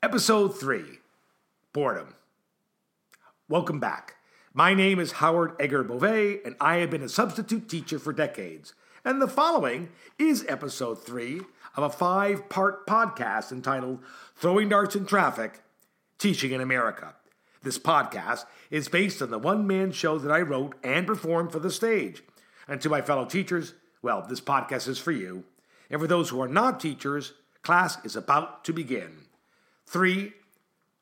Episode 3 Boredom. Welcome back. My name is Howard Egger Beauvais, and I have been a substitute teacher for decades. And the following is episode 3 of a five part podcast entitled Throwing Darts in Traffic Teaching in America. This podcast is based on the one man show that I wrote and performed for the stage. And to my fellow teachers, well, this podcast is for you. And for those who are not teachers, class is about to begin. Three,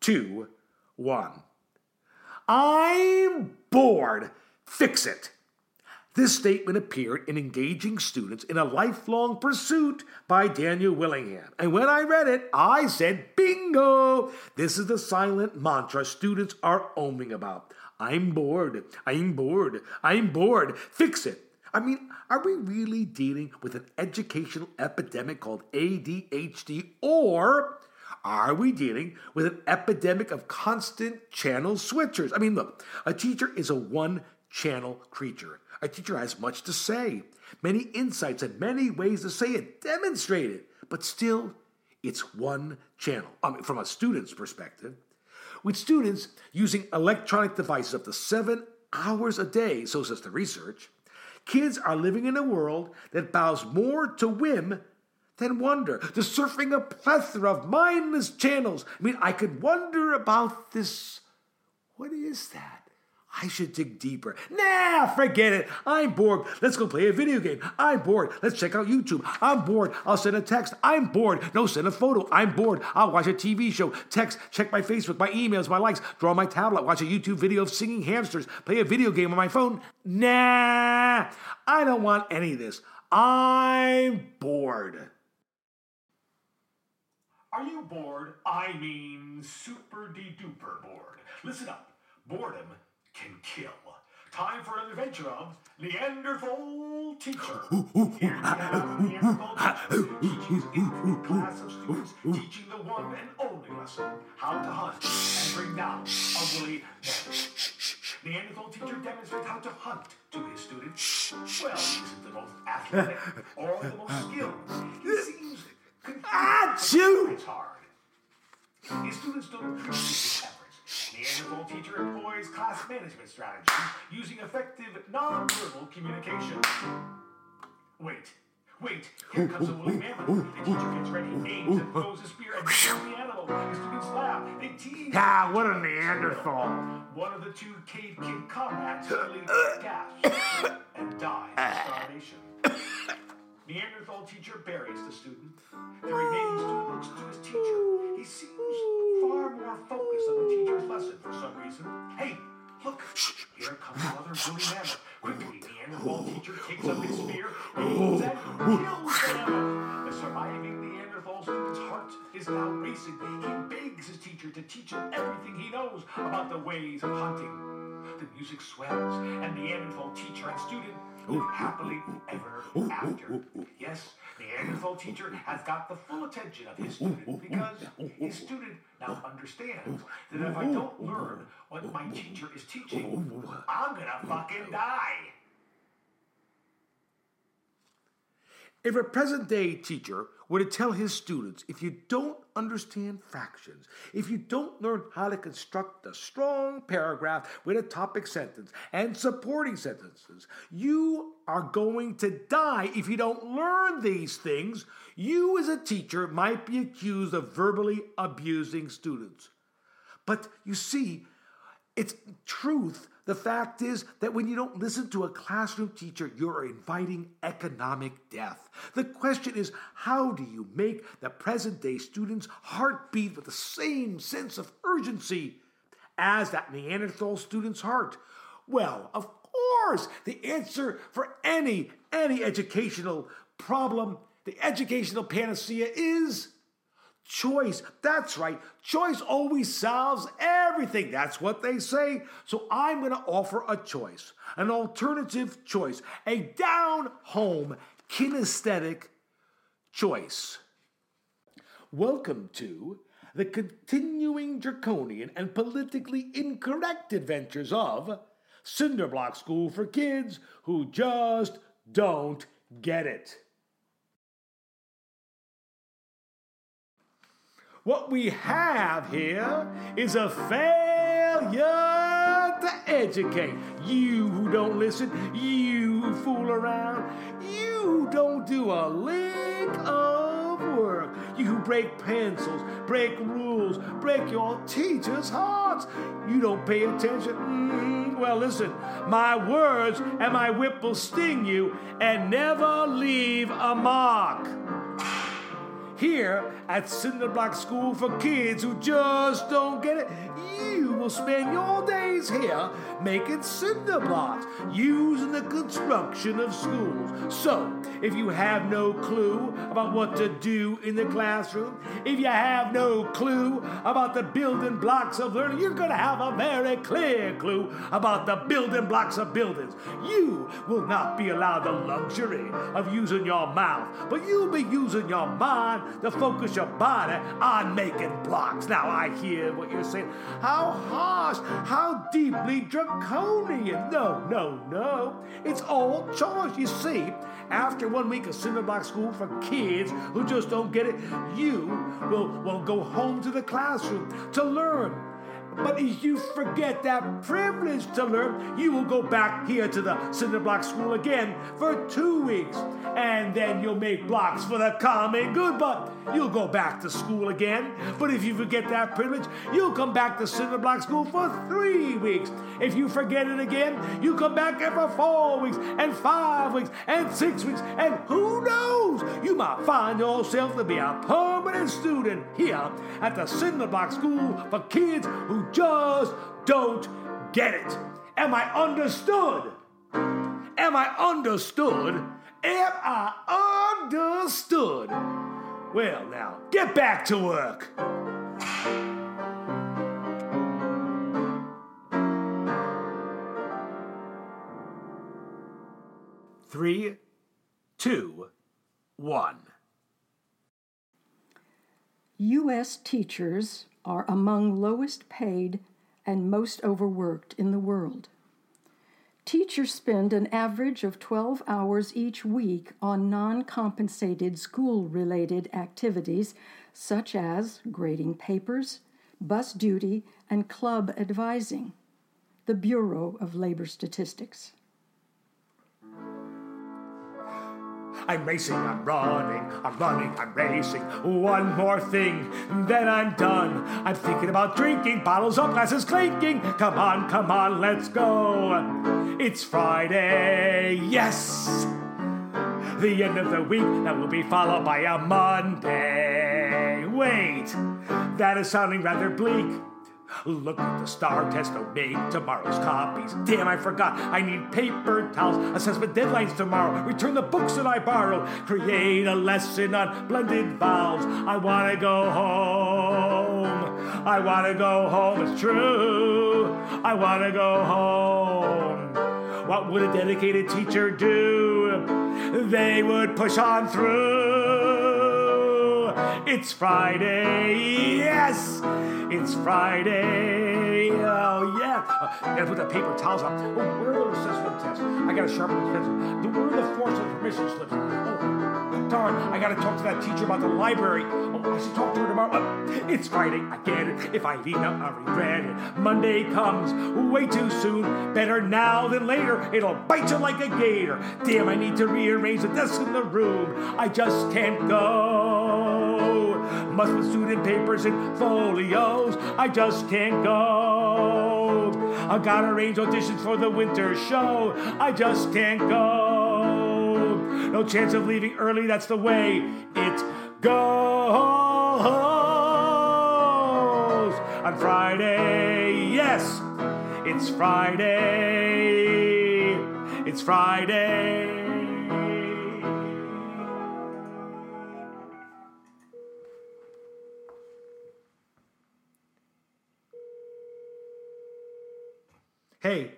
two, one. I'm bored. Fix it. This statement appeared in Engaging Students in a Lifelong Pursuit by Daniel Willingham. And when I read it, I said, bingo! This is the silent mantra students are oming about. I'm bored. I'm bored. I'm bored. Fix it. I mean, are we really dealing with an educational epidemic called ADHD or are we dealing with an epidemic of constant channel switchers? I mean, look, a teacher is a one channel creature. A teacher has much to say, many insights, and many ways to say it, demonstrate it, but still, it's one channel. I mean, from a student's perspective, with students using electronic devices up to seven hours a day, so says the research, kids are living in a world that bows more to whim than wonder. The surfing a plethora of mindless channels. I mean, I could wonder about this. What is that? I should dig deeper. Nah, forget it. I'm bored. Let's go play a video game. I'm bored. Let's check out YouTube. I'm bored. I'll send a text. I'm bored. No, send a photo. I'm bored. I'll watch a TV show. Text, check my Facebook, my emails, my likes, draw my tablet, watch a YouTube video of singing hamsters, play a video game on my phone. Nah, I don't want any of this. I'm bored. Are you bored? I mean, super de duper bored. Listen up. Boredom can kill. Time for an adventure of Neanderthal Teacher. Here we have Neanderthal Teacher teaching a class of students, teaching the one and only lesson, how to hunt and bring down ugly men. Neanderthal Teacher demonstrates how to hunt to his students. Well, he isn't the most athletic or the most skilled. He seems confused. Achoo! It's hard. His students don't appreciate his efforts. Neanderthal teacher employs class management strategies using effective nonverbal communication. Wait, wait, here comes a woolly mammoth. The teacher gets ready, aims, and throws a spear kills the animal. The students laugh, they tease. Ah, what a Neanderthal. One of the two cave king comrades suddenly gasps teacher buries the student. The remaining student looks to his teacher. He seems far more focused on the teacher's lesson for some reason. Hey, look! Here comes another woolly mammoth. Quickly, the Neanderthal teacher takes up his spear, and kills the. The surviving Neanderthal student's heart is now racing. He begs his teacher to teach him everything he knows about the ways of hunting. The music swells, and the Neanderthal teacher and student live happily ever after. Yes, Neanderthal teacher has got the full attention of his student because his student now understands that if I don't learn what my teacher is teaching, I'm gonna fucking die. If a present day teacher were to tell his students, if you don't understand fractions, if you don't learn how to construct a strong paragraph with a topic sentence and supporting sentences, you are going to die if you don't learn these things, you as a teacher might be accused of verbally abusing students. But you see, it's truth. The fact is that when you don't listen to a classroom teacher, you're inviting economic death. The question is how do you make the present day student's heart beat with the same sense of urgency as that Neanderthal student's heart? Well, of course, the answer for any any educational problem, the educational panacea is Choice. That's right. Choice always solves everything. That's what they say. So I'm going to offer a choice, an alternative choice, a down home kinesthetic choice. Welcome to the continuing draconian and politically incorrect adventures of Cinderblock School for Kids Who Just Don't Get It. What we have here is a failure to educate. You who don't listen, you who fool around, you who don't do a lick of work, you who break pencils, break rules, break your teacher's hearts. You don't pay attention. Mm, well, listen, my words and my whip will sting you and never leave a mark here at Cinder Cinderblock School for Kids who just don't get it, you will spend your days here making cinder blocks using the construction of schools. So, if you have no clue about what to do in the classroom, if you have no clue about the building blocks of learning, you're going to have a very clear clue about the building blocks of buildings. You will not be allowed the luxury of using your mouth, but you'll be using your mind to focus your body on making blocks. Now, I hear what you're saying. How harsh, how deeply draconian. No, no, no. It's all choice. You see, after one week of Cinderblock School for kids who just don't get it, you will, will go home to the classroom to learn but if you forget that privilege to learn, you will go back here to the Cinderblock School again for two weeks. And then you'll make blocks for the common good, but you'll go back to school again. But if you forget that privilege, you'll come back to Cinderblock School for three weeks. If you forget it again, you come back here for four weeks, and five weeks, and six weeks, and who knows? Might find yourself to be a permanent student here at the Cinderblock School for kids who just don't get it. Am I understood? Am I understood? Am I understood? Well, now, get back to work. Three, two, one. U.S. teachers are among lowest paid and most overworked in the world. Teachers spend an average of 12 hours each week on non compensated school related activities such as grading papers, bus duty, and club advising. The Bureau of Labor Statistics. I'm racing, I'm running, I'm running, I'm racing. One more thing, then I'm done. I'm thinking about drinking, bottles of glasses clinking. Come on, come on, let's go. It's Friday, yes. The end of the week that will be followed by a Monday. Wait, that is sounding rather bleak. Look at the star test to make tomorrow's copies. Damn, I forgot. I need paper towels, assessment deadlines tomorrow. Return the books that I borrowed. Create a lesson on blended vowels. I want to go home. I want to go home. It's true. I want to go home. What would a dedicated teacher do? They would push on through. It's Friday. Yes. It's Friday. Oh, yeah. Uh, gotta put the paper towels on. Oh, where are those assessment tests? I gotta sharpen the pencil. Where are the forms and permission slips? Oh, darn. I gotta talk to that teacher about the library. Oh, I should talk to her tomorrow. Oh, it's Friday. I get it. If I leave now, I regret it. Monday comes way too soon. Better now than later. It'll bite you like a gator. Damn, I need to rearrange the desk in the room. I just can't go must with student papers and folios. I just can't go. I gotta arrange auditions for the winter show. I just can't go. No chance of leaving early, that's the way it goes. On Friday, yes, it's Friday. It's Friday. Hey,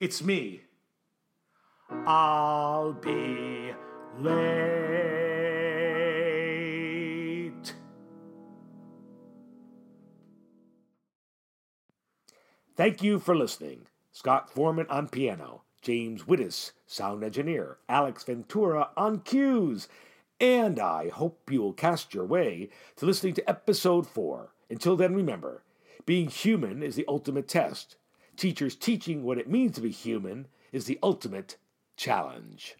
it's me. I'll be late. Thank you for listening. Scott Foreman on piano, James Wittes, sound engineer, Alex Ventura on cues, And I hope you will cast your way to listening to episode 4. Until then, remember being human is the ultimate test. Teachers teaching what it means to be human is the ultimate challenge.